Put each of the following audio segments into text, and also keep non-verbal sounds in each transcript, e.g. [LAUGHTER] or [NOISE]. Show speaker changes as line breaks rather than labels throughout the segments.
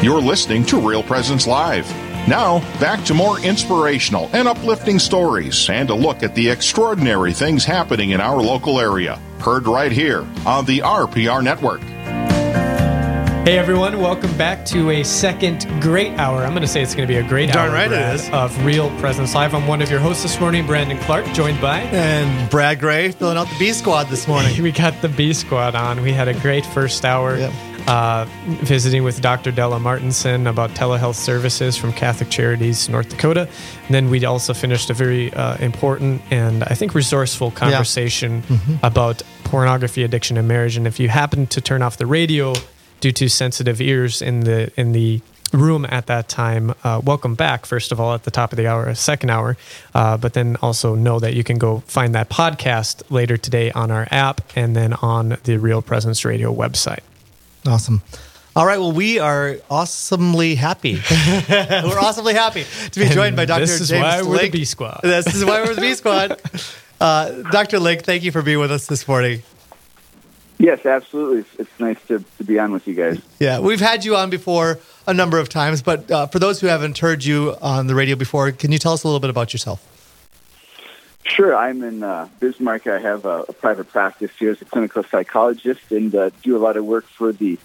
You're listening to Real Presence Live. Now, back to more inspirational and uplifting stories and a look at the extraordinary things happening in our local area. Heard right here on the RPR Network.
Hey everyone, welcome back to a second great hour. I'm going to say it's going to be a great
Darn
hour
right it
Brad,
is.
of Real Presence Live. I'm one of your hosts this morning, Brandon Clark, joined by.
And Brad Gray filling out the B squad this morning. [LAUGHS]
We got the B Squad on. We had a great first hour
Yep.
Uh, visiting with Dr. Della Martinson about telehealth services from Catholic Charities North Dakota. And then we also finished a very uh, important and I think resourceful conversation
Mm-hmm.
about pornography addiction and marriage. And if you happen to turn off the radio due to sensitive ears in the in the room at that time. Uh, welcome back, first of all, at the top of the hour, a second hour. Uh, but then also know that you can go find that podcast later today on our app and then on the Real Presence Radio website.
Awesome. All right. Well, we are awesomely happy. [LAUGHS] we're awesomely happy to be joined by
And
Dr.
This is
James
why we're the B Squad.
This is why we're the B squad. [LAUGHS] Uh, Dr. Link, thank you for being with us this morning.
Yes, absolutely. It's, it's nice to, to be on with you guys.
Yeah, we've had you on before a number of times, but uh, for those who haven't heard you on the radio before, can you tell us a little bit about yourself?
Sure, I'm in uh, Bismarck. I have a, a private practice here as a clinical psychologist and uh, do a lot of work for the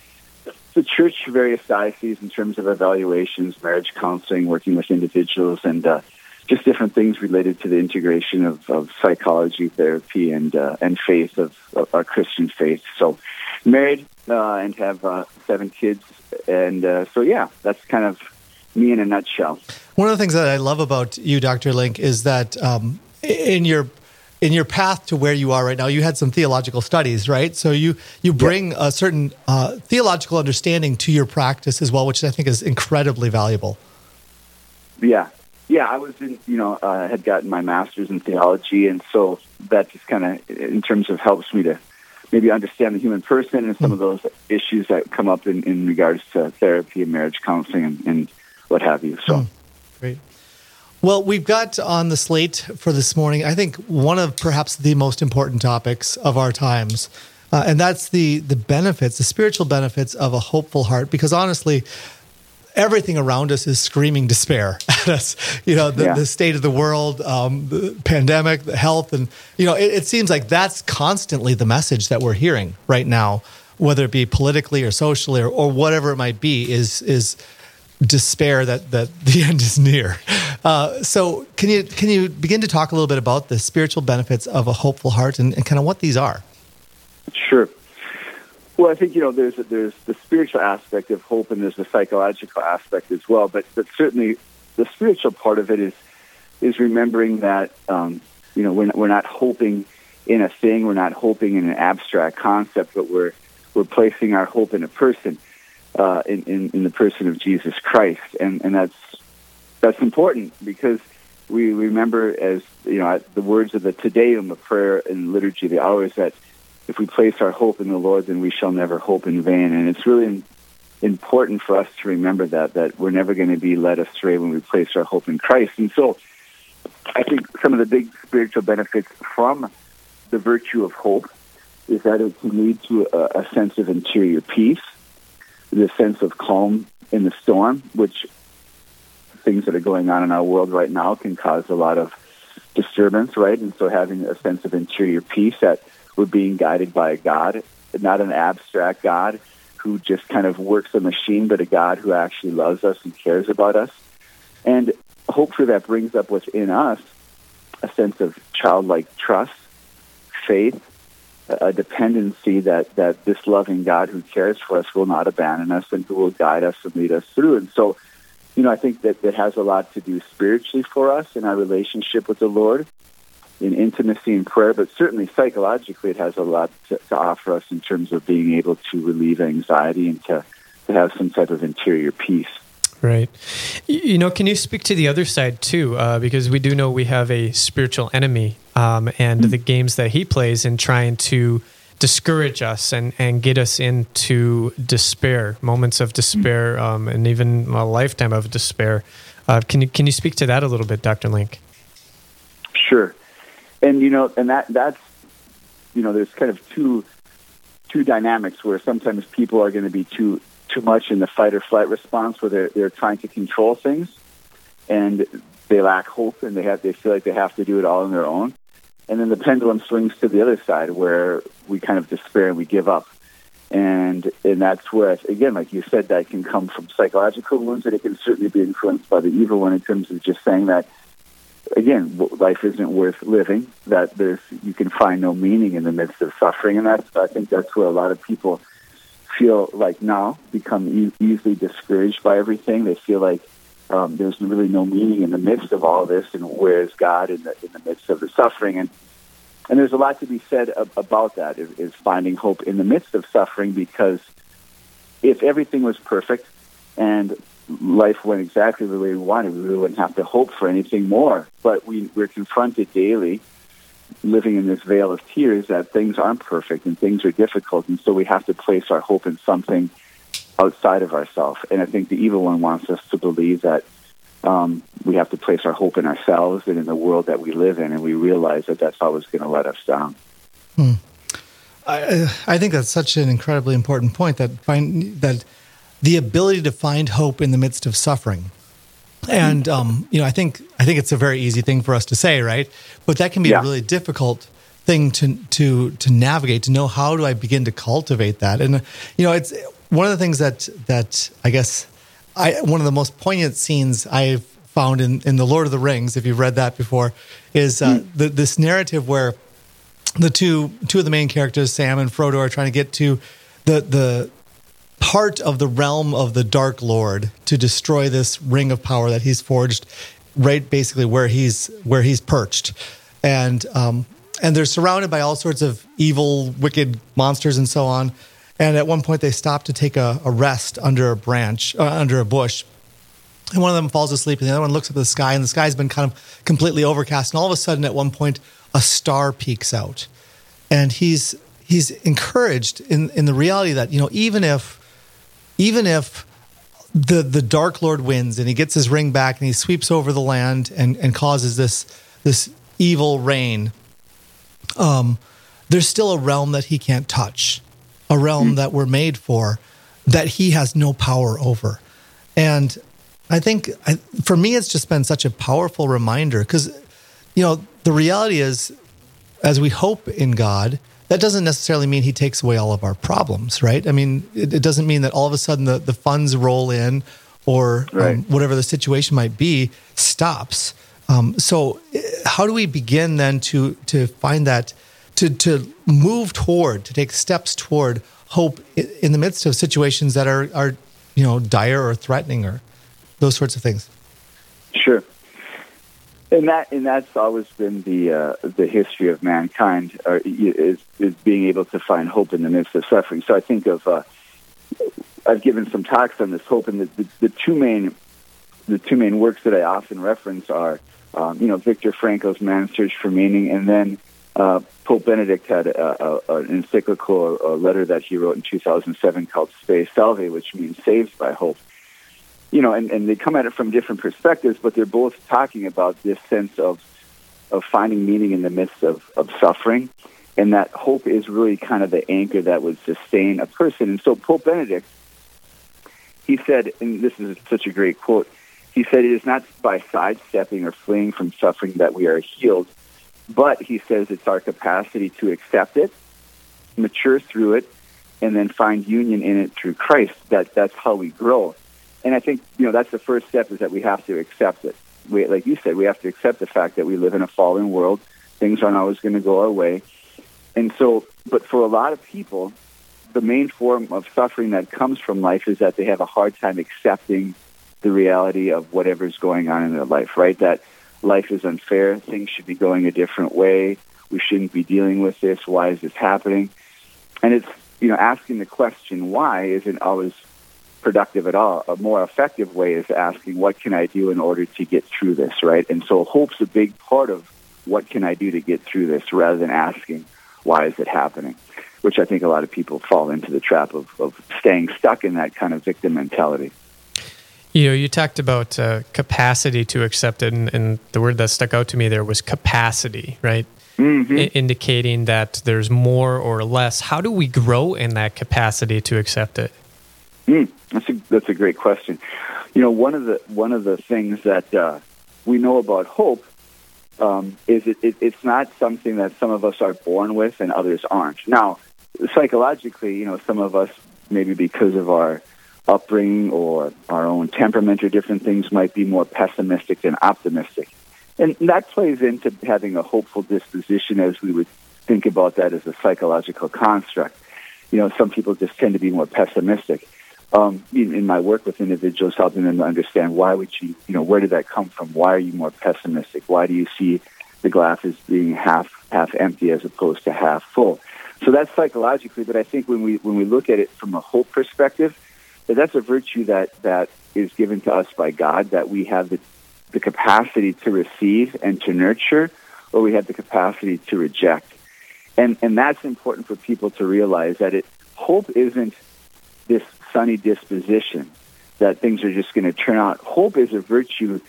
the church, various dioceses in terms of evaluations, marriage counseling, working with individuals, and uh, just different things related to the integration of, of psychology, therapy, and uh, and faith of, of our Christian faith. So, married uh, and have uh, seven kids, and so yeah, that's kind of me in a nutshell.
One of the things that I love about you, Dr. Link, is that um, in your in your path to where you are right now, you had some theological studies, right? So you you bring a certain uh, theological understanding to your practice as well, which I think is incredibly valuable.
Yeah, yeah. I was in, you know, uh, had gotten my master's in theology, and so that just kind of, in terms of, helps me to maybe understand the human person and some of those issues that come up in, in regards to therapy and marriage counseling and, and what have you. So.
Great. Well, we've got on the slate for this morning, I think one of perhaps the most important topics of our times, uh, and that's the the benefits, the spiritual benefits of a hopeful heart. Because honestly, everything around us is screaming despair [LAUGHS] at us. You know, the,
Yeah.
the state of the world, um, the pandemic, the health, and you know, it, it seems like that's constantly the message that we're hearing right now, whether it be politically or socially or, or whatever it might be, is is despair that that [LAUGHS] the end is near. Uh, so, can you can you begin to talk a little bit about the spiritual benefits of a hopeful heart and, and kind of what these are?
Sure. Well, I think you know there's there's the spiritual aspect of hope, and there's the psychological aspect as well. But but certainly the spiritual part of it is is remembering that um, you know we're not, we're not hoping in a thing, we're not hoping in an abstract concept, but we're we're placing our hope in a person, uh, in, in in the person of Jesus Christ, and and that's that's important because we remember as you know the words of the Te Deum, the prayer and liturgy the hours that if we place our hope in the Lord, then we shall never hope in vain. And it's really important for us to remember that that we're never going to be led astray when we place our hope in Christ. And so, I think some of the big spiritual benefits from the virtue of hope is that it can lead to a, a sense of interior peace, the sense of calm in the storm, which things that are going on in our world right now can cause a lot of disturbance, right? And so having a sense of interior peace that we're being guided by a God, not an abstract God who just kind of works a machine, but a God who actually loves us and cares about us. And hopefully that brings up within us a sense of childlike trust, faith, a dependency that, that this loving God who cares for us will not abandon us and who will guide us and lead us through. And so, you know, I think that it has a lot to do spiritually for us in our relationship with the Lord, in intimacy and prayer, but certainly psychologically, it has a lot to, to offer us in terms of being able to relieve anxiety and to, to have some type of interior peace.
Right. You know, can you speak to the other side too? Uh, because we do know we have a spiritual enemy um, and the games that he plays in trying to discourage us and, and get us into despair, moments of despair, um, and even a lifetime of despair. Uh, can you can you speak to that a little bit, Doctor Link?
Sure, and you know, and that that's you know, there's kind of two two dynamics where sometimes people are going to be too too much in the fight or flight response where they're, they're trying to control things and they lack hope and they have they feel like they have to do it all on their own. And then the pendulum swings to the other side where we kind of despair and we give up. And and that's where again, like you said, that can come from psychological wounds, and it can certainly be influenced by the evil one in terms of just saying that again, life isn't worth living. That there's you can find no meaning in the midst of suffering, and that's I think that's where a lot of people feel like now become e- easily discouraged by everything. They feel like um, there's really no meaning in the midst of all this, and where's God in the in the midst of the suffering? And and there's a lot to be said ab- about that is, is finding hope in the midst of suffering because if everything was perfect and life went exactly the way we wanted, we really wouldn't have to hope for anything more. But we, we're confronted daily, living in this vale of tears, that things aren't perfect and things are difficult, and so we have to place our hope in something outside of ourselves. And I think the evil one wants us to believe that um, we have to place our hope in ourselves and in the world that we live in, and we realize that that's always going to let us down.
Hmm. I, I think that's such an incredibly important point that find that the ability to find hope in the midst of suffering. And um, you know, I think I think it's a very easy thing for us to say, right? But that can be yeah. a really difficult thing to to to navigate. To know how do I begin to cultivate that? And you know, it's one of the things that that I guess I one of the most poignant scenes I've found in in the Lord of the Rings, if you've read that before, is uh, mm. the, this narrative where the two two of the main characters, Sam and Frodo, are trying to get to the the part of the realm of the Dark Lord to destroy this ring of power that he's forged, right basically where he's where he's perched, and um, and they're surrounded by all sorts of evil, wicked monsters and so on. And at one point, they stop to take a, a rest under a branch, uh, under a bush. And one of them falls asleep, and the other one looks up at the sky, and the sky's been kind of completely overcast. And all of a sudden, at one point, a star peeks out, and he's he's encouraged in in the reality that you know even if even if the the Dark Lord wins and he gets his ring back and he sweeps over the land and and causes this this evil reign, um, there's still a realm that he can't touch a realm mm-hmm. that we're made for that he has no power over. And I think I, for me, it's just been such a powerful reminder because, you know, the reality is, as we hope in God, that doesn't necessarily mean he takes away all of our problems, right? I mean, it, it doesn't mean that all of a sudden the, the funds roll in or um, right. um, whatever the situation might be stops. Um, so, eh, how do we begin then to to find that to to move toward, to take steps toward hope in the midst of situations that are are you know dire or threatening or those sorts of things.
Sure. And that and that's always been the uh, the history of mankind uh, is is being able to find hope in the midst of suffering. So I think of uh, I've given some talks on this hope, and the, the, the two main the two main works that I often reference are um, you know Viktor Frankl's Man's Search for Meaning, and then uh, Pope Benedict had a, a, an encyclical, a letter that he wrote in 2007 called Spe Salvi, which means saved by hope. You know, and, and they come at it from different perspectives, but they're both talking about this sense of of finding meaning in the midst of, of suffering, and that hope is really kind of the anchor that would sustain a person. And so Pope Benedict, he said, and this is such a great quote, he said, it is not by sidestepping or fleeing from suffering that we are healed, but he says it's our capacity to accept it, mature through it, and then find union in it through Christ. That that's how we grow. And I think you know that's the first step is that we have to accept it. We, like you said, we have to accept the fact that we live in a fallen world. Things aren't always going to go our way. And so, but for a lot of people, the main form of suffering that comes from life is that they have a hard time accepting the reality of whatever's going on in their life, right? That life is unfair, things should be going a different way, we shouldn't be dealing with this, why is this happening? And it's, you know, asking the question why isn't always productive at all. A more effective way is asking, what can I do in order to get through this, right? And so hope's a big part of what can I do to get through this rather than asking, why is it happening? Which I think a lot of people fall into the trap of, of staying stuck in that kind of victim mentality.
You know, you talked about uh, capacity to accept it, and, and, the word that stuck out to me there was capacity, right? Mm-hmm. I- indicating that there's more or less. How do we grow in that capacity to accept it?
Mm, that's a that's a great question. You know, one of the one of the things that uh, we know about hope um, is it, it, it's not something that some of us are born with and others aren't. Now, psychologically, you know, some of us maybe because of our upbringing or our own temperament or different things might be more pessimistic than optimistic. And that plays into having a hopeful disposition as we would think about that as a psychological construct. You know, some people just tend to be more pessimistic. Um, in, in my work with individuals, helping them to understand why would you, you know, where did that come from? Why are you more pessimistic? Why do you see the glass as being half half empty as opposed to half full? So that's psychologically, but I think when we when we look at it from a hope perspective, that that's a virtue that that is given to us by God that we have the the capacity to receive and to nurture, or we have the capacity to reject. And and that's important for people to realize that it hope isn't this sunny disposition that things are just going to turn out. Hope is a virtue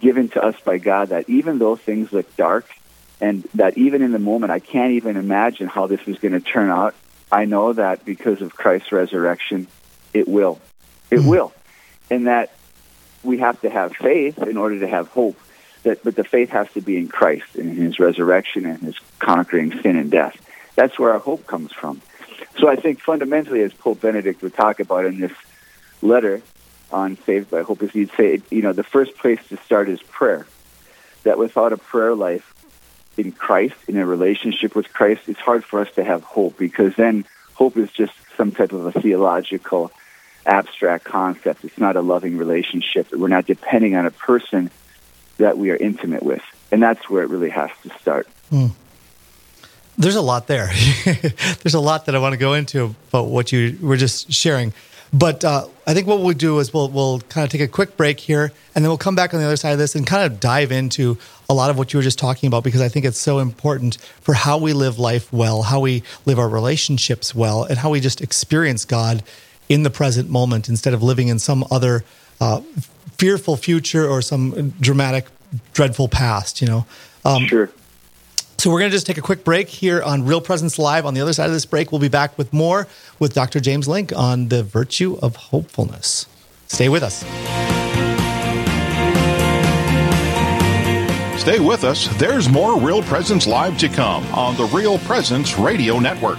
given to us by God that even though things look dark and that even in the moment I can't even imagine how this is going to turn out, I know that because of Christ's resurrection, it will. It mm-hmm. will. And that we have to have faith in order to have hope. That, but the faith has to be in Christ and in his resurrection and his conquering sin and death. That's where our hope comes from. So I think fundamentally, as Pope Benedict would talk about in this letter on Saved by Hope, is he'd say, you know, the first place to start is prayer. That without a prayer life, in Christ, in a relationship with Christ, it's hard for us to have hope because then hope is just some type of a theological, abstract concept. It's not a loving relationship. We're not depending on a person that we are intimate with. And that's where it really has to start. Mm.
There's a lot there. [LAUGHS] There's a lot that I want to go into about what you were just sharing. But uh, I think what we'll do is we'll we'll kind of take a quick break here, and then we'll come back on the other side of this and kind of dive into a lot of what you were just talking about because I think it's so important for how we live life well, how we live our relationships well, and how we just experience God in the present moment instead of living in some other uh, fearful future or some dramatic, dreadful past. You know.
Um, sure.
So we're going to just take a quick break here on Real Presence Live. On the other side of this break, we'll be back with more with Dr. James Link on the virtue of hopefulness. Stay with us.
Stay with us. There's more Real Presence Live to come on the Real Presence Radio Network.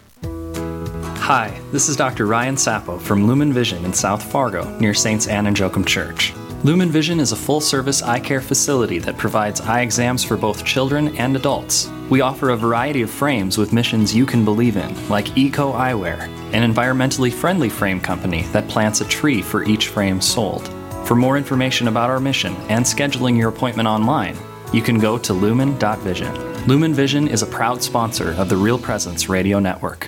Hi, this is Dr. Ryan Sappo from Lumen Vision in South Fargo near Saints Anne and Joachim Church. Lumen Vision is a full service eye care facility that provides eye exams for both children and adults. We offer a variety of frames with missions you can believe in, like Eco Eyewear, an environmentally friendly frame company that plants a tree for each frame sold. For more information about our mission and scheduling your appointment online, you can go to lumen.vision. Lumen Vision is a proud sponsor of the Real Presence Radio Network.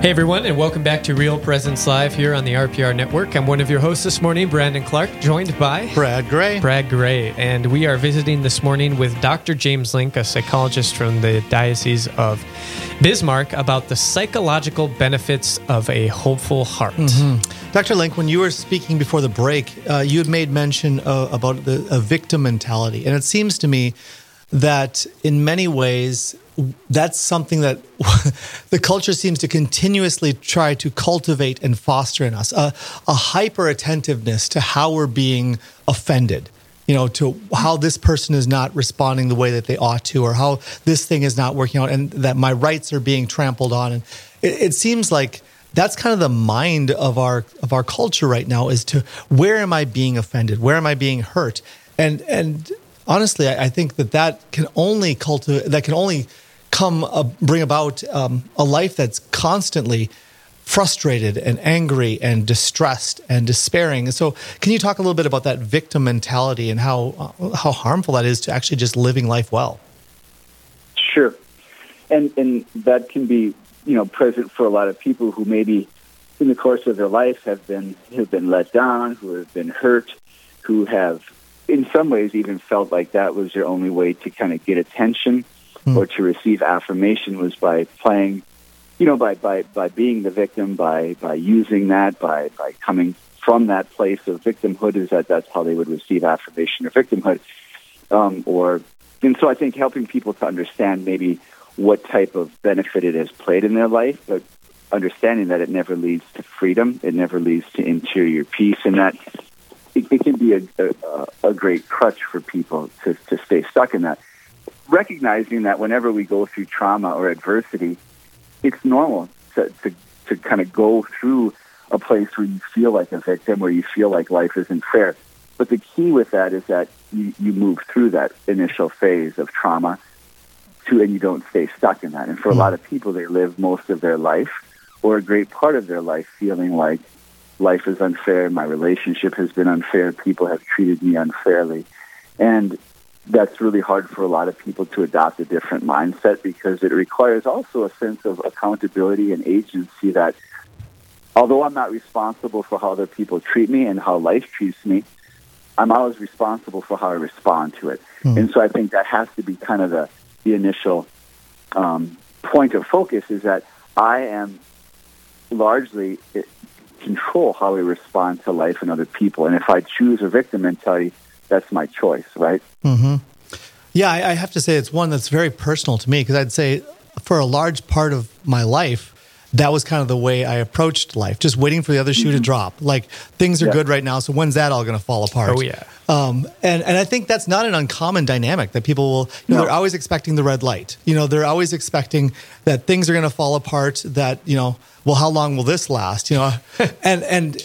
Hey everyone, and welcome back to Real Presence Live here on the RPR Network. I'm one of your hosts this morning, Brandon Clark, joined by
Brad Gray.
Brad Gray, and we are visiting this morning with Dr. James Link, a psychologist from the Diocese of Bismarck, about the psychological benefits of a hopeful heart.
Mm-hmm. Dr. Link, when you were speaking before the break, uh, you had made mention uh, about the a victim mentality, and it seems to me that in many ways that's something that [LAUGHS] the culture seems to continuously try to cultivate and foster in us a, a hyper attentiveness to how we're being offended you know to how this person is not responding the way that they ought to or how this thing is not working out and that my rights are being trampled on. And it, it seems like that's kind of the mind of our of our culture right now is to where am i being offended? Where am i being hurt? And and honestly, I, I think that that can only cultivate, that can only come uh, bring about um, a life that's constantly frustrated and angry and distressed and despairing. So, can you talk a little bit about that victim mentality and how uh, how harmful that is to actually just living life well?
Sure, and and that can be you know present for a lot of people who maybe in the course of their life have been have been let down, who have been hurt, who have in some ways even felt like that was your only way to kind of get attention mm. or to receive affirmation was by playing, you know, by, by, by being the victim, by, by using that, by, by coming from that place of victimhood is that that's how they would receive affirmation or victimhood. Um, or, and so I think helping people to understand maybe what type of benefit it has played in their life, but understanding that it never leads to freedom, it never leads to interior peace, and that it, it can be a, a, a great crutch for people to, to stay stuck in that. Recognizing that whenever we go through trauma or adversity, it's normal to, to, to kind of go through a place where you feel like a victim, where you feel like life isn't fair. But the key with that is that you, you move through that initial phase of trauma to, and you don't stay stuck in that. And for a hmm. lot of people, they live most of their life or a great part of their life feeling like life is unfair, my relationship has been unfair, people have treated me unfairly. And that's really hard for a lot of people to adopt a different mindset because it requires also a sense of accountability and agency that although I'm not responsible for how other people treat me and how life treats me, I'm always responsible for how I respond to it. Mm. And so I think that has to be kind of the, the initial um, point of focus is that I am largely control how we respond to life and other people. And if I choose a victim mentality, that's my choice, right?
Mm-hmm. Yeah, I, I have to say it's one that's very personal to me because I'd say for a large part of my life, that was kind of the way I approached life, just waiting for the other shoe mm-hmm. to drop. Like things are yeah. good right now, so when's that all going to fall apart?
Oh yeah.
Um, and and I think that's not an uncommon dynamic that people will. You know, no. they're always expecting the red light. You know, they're always expecting that things are going to fall apart. That you know, well, how long will this last? You know, [LAUGHS] and and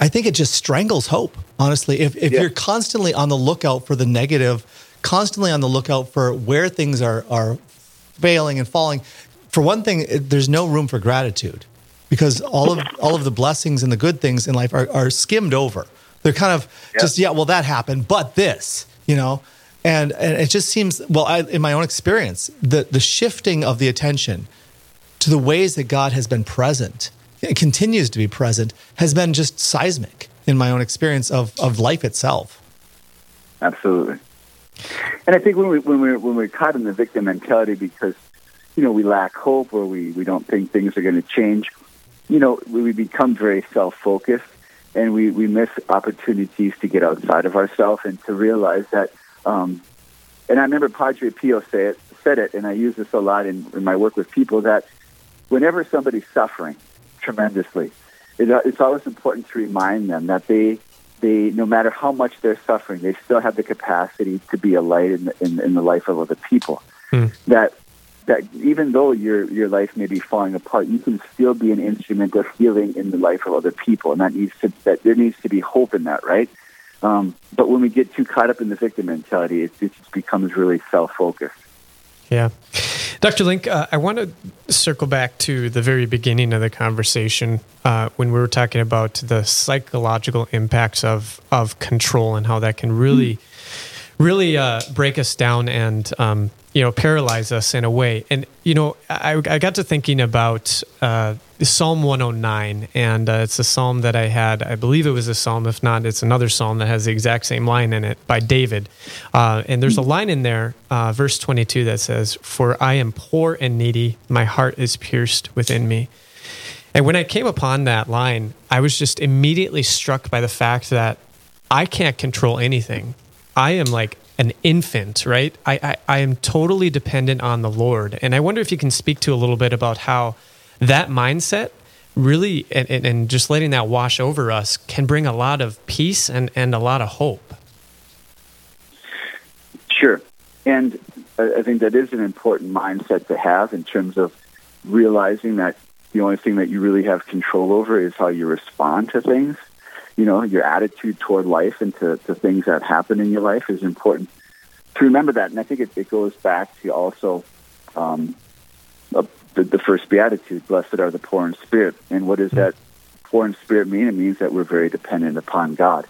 I think it just strangles hope. Honestly, if if yeah. you're constantly on the lookout for the negative, constantly on the lookout for where things are are failing and falling, for one thing, there's no room for gratitude because all of all of the blessings and the good things in life are, are skimmed over. They're kind of yep. just yeah, well that happened, but this, you know, and and it just seems well, I, in my own experience, the the shifting of the attention to the ways that God has been present, continues to be present, has been just seismic in my own experience of of life itself.
Absolutely, and I think when we when we when we're caught in the victim mentality because you know, we lack hope or we, we don't think things are going to change, you know, we become very self-focused and we, we miss opportunities to get outside of ourselves and to realize that, um, and I remember Padre Pio say it, said it, and I use this a lot in, in my work with people, that whenever somebody's suffering tremendously, it, it's always important to remind them that they, they, no matter how much they're suffering, they still have the capacity to be a light in the, in, in the life of other people. Hmm. That that even though your your life may be falling apart, you can still be an instrument of healing in the life of other people, and that needs to that there needs to be hope in that, right? Um, but when we get too caught up in the victim mentality, it, it just becomes really self focused.
Yeah. Dr. Link, uh, I want to circle back to the very beginning of the conversation uh, when we were talking about the psychological impacts of of control and how that can really, really uh, break us down and um, you know paralyze us in a way. And you know, I, I got to thinking about uh, Psalm 109, and uh, it's a psalm that I had. I believe it was a psalm. If not, it's another psalm that has the exact same line in it by David. Uh, and there's a line in there, uh, verse 22, that says, "For I am poor and needy; my heart is pierced within me." And when I came upon that line, I was just immediately struck by the fact that I can't control anything. I am like an infant, right? I, I, I am totally dependent on the Lord. And I wonder if you can speak to a little bit about how that mindset really and, and, just letting that wash over us can bring a lot of peace and, and a lot of hope.
Sure. And I think that is an important mindset to have in terms of realizing that the only thing that you really have control over is how you respond to things. You know, your attitude toward life and to, to things that happen in your life is important to remember that. And I think it, it goes back to also um, the, the first beatitude, blessed are the poor in spirit. And what does that poor in spirit mean? It means that we're very dependent upon God,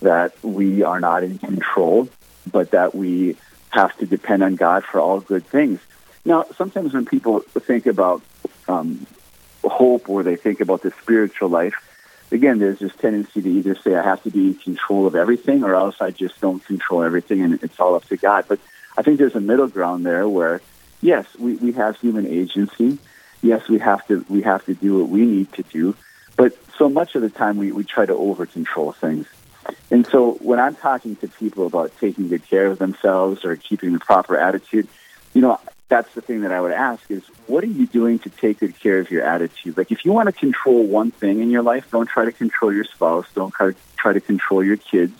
that we are not in control, but that we have to depend on God for all good things. Now, sometimes when people think about um, hope or they think about the spiritual life, again, there's this tendency to either say I have to be in control of everything or else I just don't control everything and it's all up to God. But I think there's a middle ground there where yes, we, we have human agency. Yes, we have to we have to do what we need to do. But so much of the time we, we try to over control things. And so when I'm talking to people about taking good care of themselves or keeping the proper attitude, you know, that's the thing that I would ask is what are you doing to take good care of your attitude? Like if you want to control one thing in your life, don't try to control your spouse, don't try to try to control your kids,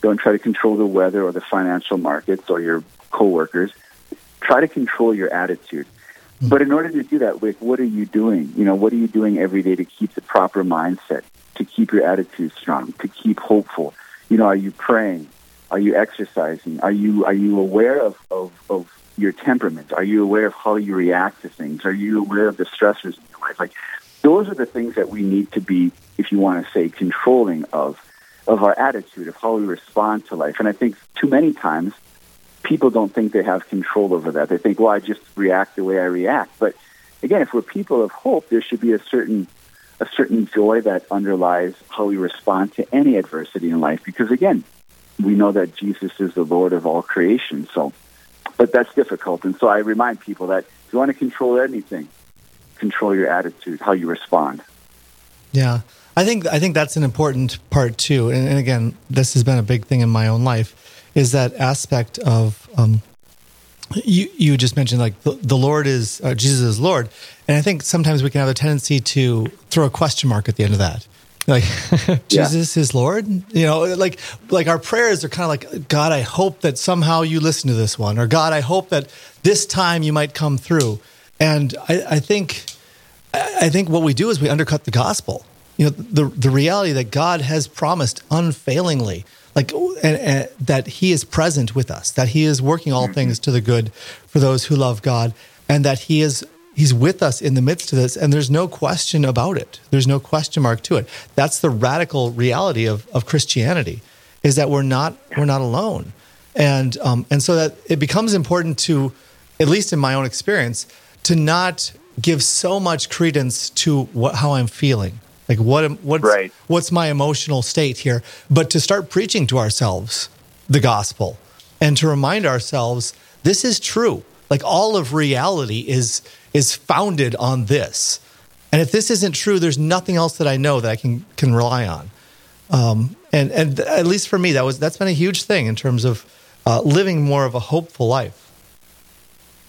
don't try to control the weather or the financial markets or your coworkers try to control your attitude. But in order to do that, like, what are you doing? You know, what are you doing every day to keep the proper mindset, to keep your attitude strong, to keep hopeful? You know, are you praying? Are you exercising? Are you are you aware of, of, of your temperament? Are you aware of how you react to things? Are you aware of the stressors in your life? Like those are the things that we need to be, if you want to say, controlling of of our attitude, of how we respond to life. And I think too many times people don't think they have control over that. They think, well, I just react the way I react. But again, if we're people of hope, there should be a certain a certain joy that underlies how we respond to any adversity in life. Because again, we know that Jesus is the Lord of all creation. So, but that's difficult. And so I remind people that if you want to control anything, control your attitude, how you respond.
Yeah. I think I think that's an important part too. And, and again, this has been a big thing in my own life is that aspect of um, you you just mentioned like the, the Lord is uh, Jesus is Lord, and I think sometimes we can have a tendency to throw a question mark at the end of that. Like [LAUGHS] [LAUGHS] Jesus yeah. is Lord, you know, like like our prayers are kind of like God. I hope that somehow you listen to this one, or God, I hope that this time you might come through. And I, I think I think what we do is we undercut the gospel. You know, the the reality that God has promised unfailingly like and, and, that he is present with us that he is working all mm-hmm. things to the good for those who love god and that he is he's with us in the midst of this and there's no question about it. There's no question mark to it. That's the radical reality of, of christianity is that we're not we're not alone. And um, and so that it becomes important to at least in my own experience to not give so much credence to what, how i'm feeling like what what's right. what's my emotional state here? But to start preaching to ourselves the gospel and to remind ourselves this is true. Like all of reality is is founded on this. And if this isn't true, there's nothing else that I know that I can can rely on. Um, and and at least for me, that was that's been a huge thing in terms of uh, living more of a hopeful life.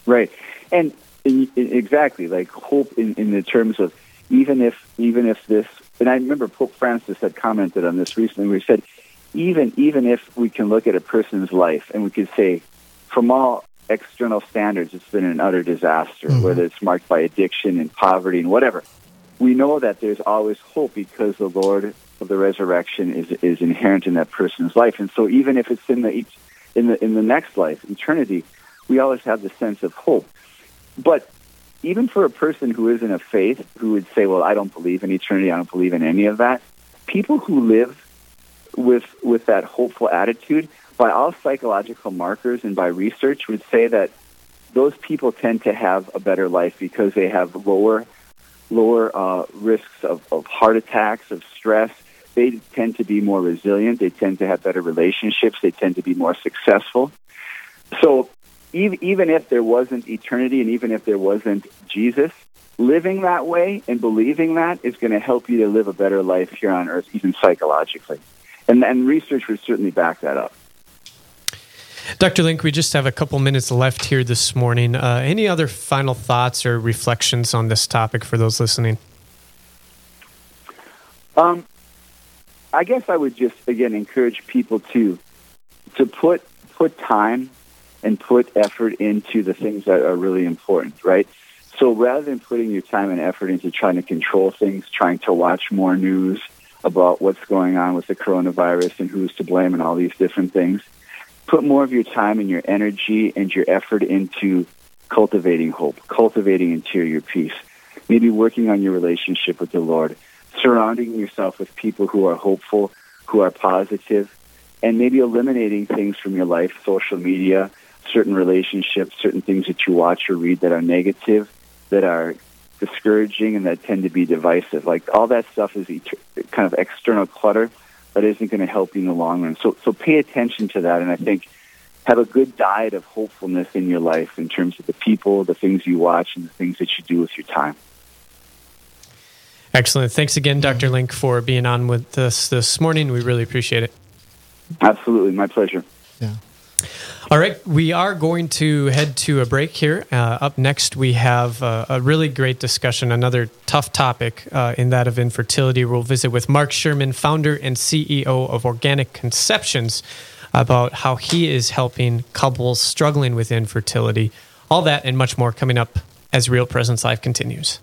Right, and, and exactly like hope in, in the terms of even if even if this and I remember Pope Francis had commented on this recently where he said even even if we can look at a person's life and we could say from all external standards it's been an utter disaster mm-hmm. whether it's marked by addiction and poverty and whatever. We know that there's always hope because the Lord of the resurrection is is inherent in that person's life. And so even if it's in the in the in the next life eternity we always have the sense of hope. But even for a person who isn't a faith, who would say, "Well, I don't believe in eternity. I don't believe in any of that," people who live with with that hopeful attitude, by all psychological markers and by research, would say that those people tend to have a better life because they have lower lower uh, risks of, of heart attacks, of stress. They tend to be more resilient. They tend to have better relationships. They tend to be more successful. So even if there wasn't eternity and even if there wasn't Jesus, living that way and believing that is going to help you to live a better life here on earth, even psychologically. And, and research would certainly back that up.
Dr. Link, we just have a couple minutes left here this morning. Uh, any other final thoughts or reflections on this topic for those listening?
Um, I guess I would just again encourage people to to put put time and put effort into the things that are really important, right? So rather than putting your time and effort into trying to control things, trying to watch more news about what's going on with the coronavirus and who's to blame and all these different things, put more of your time and your energy and your effort into cultivating hope, cultivating interior peace, maybe working on your relationship with the Lord, surrounding yourself with people who are hopeful, who are positive, and maybe eliminating things from your life, social media, certain relationships, certain things that you watch or read that are negative, that are discouraging, and that tend to be divisive. Like all that stuff is kind of external clutter that isn't going to help you in the long run. So, so pay attention to that, and I think have a good diet of hopefulness in your life in terms of the people, the things you watch, and the things that you do with your time.
Excellent. Thanks again, Dr. Link, for being on with us this morning. We really appreciate it.
Absolutely. My pleasure.
Yeah.
All right, we are going to head to a break here. Uh, up next, we have uh, a really great discussion, another tough topic uh, in that of infertility. We'll visit with Mark Sherman, founder and CEO of Organic Conceptions, about how he is helping couples struggling with infertility. All that and much more coming up as Real Presence Live continues.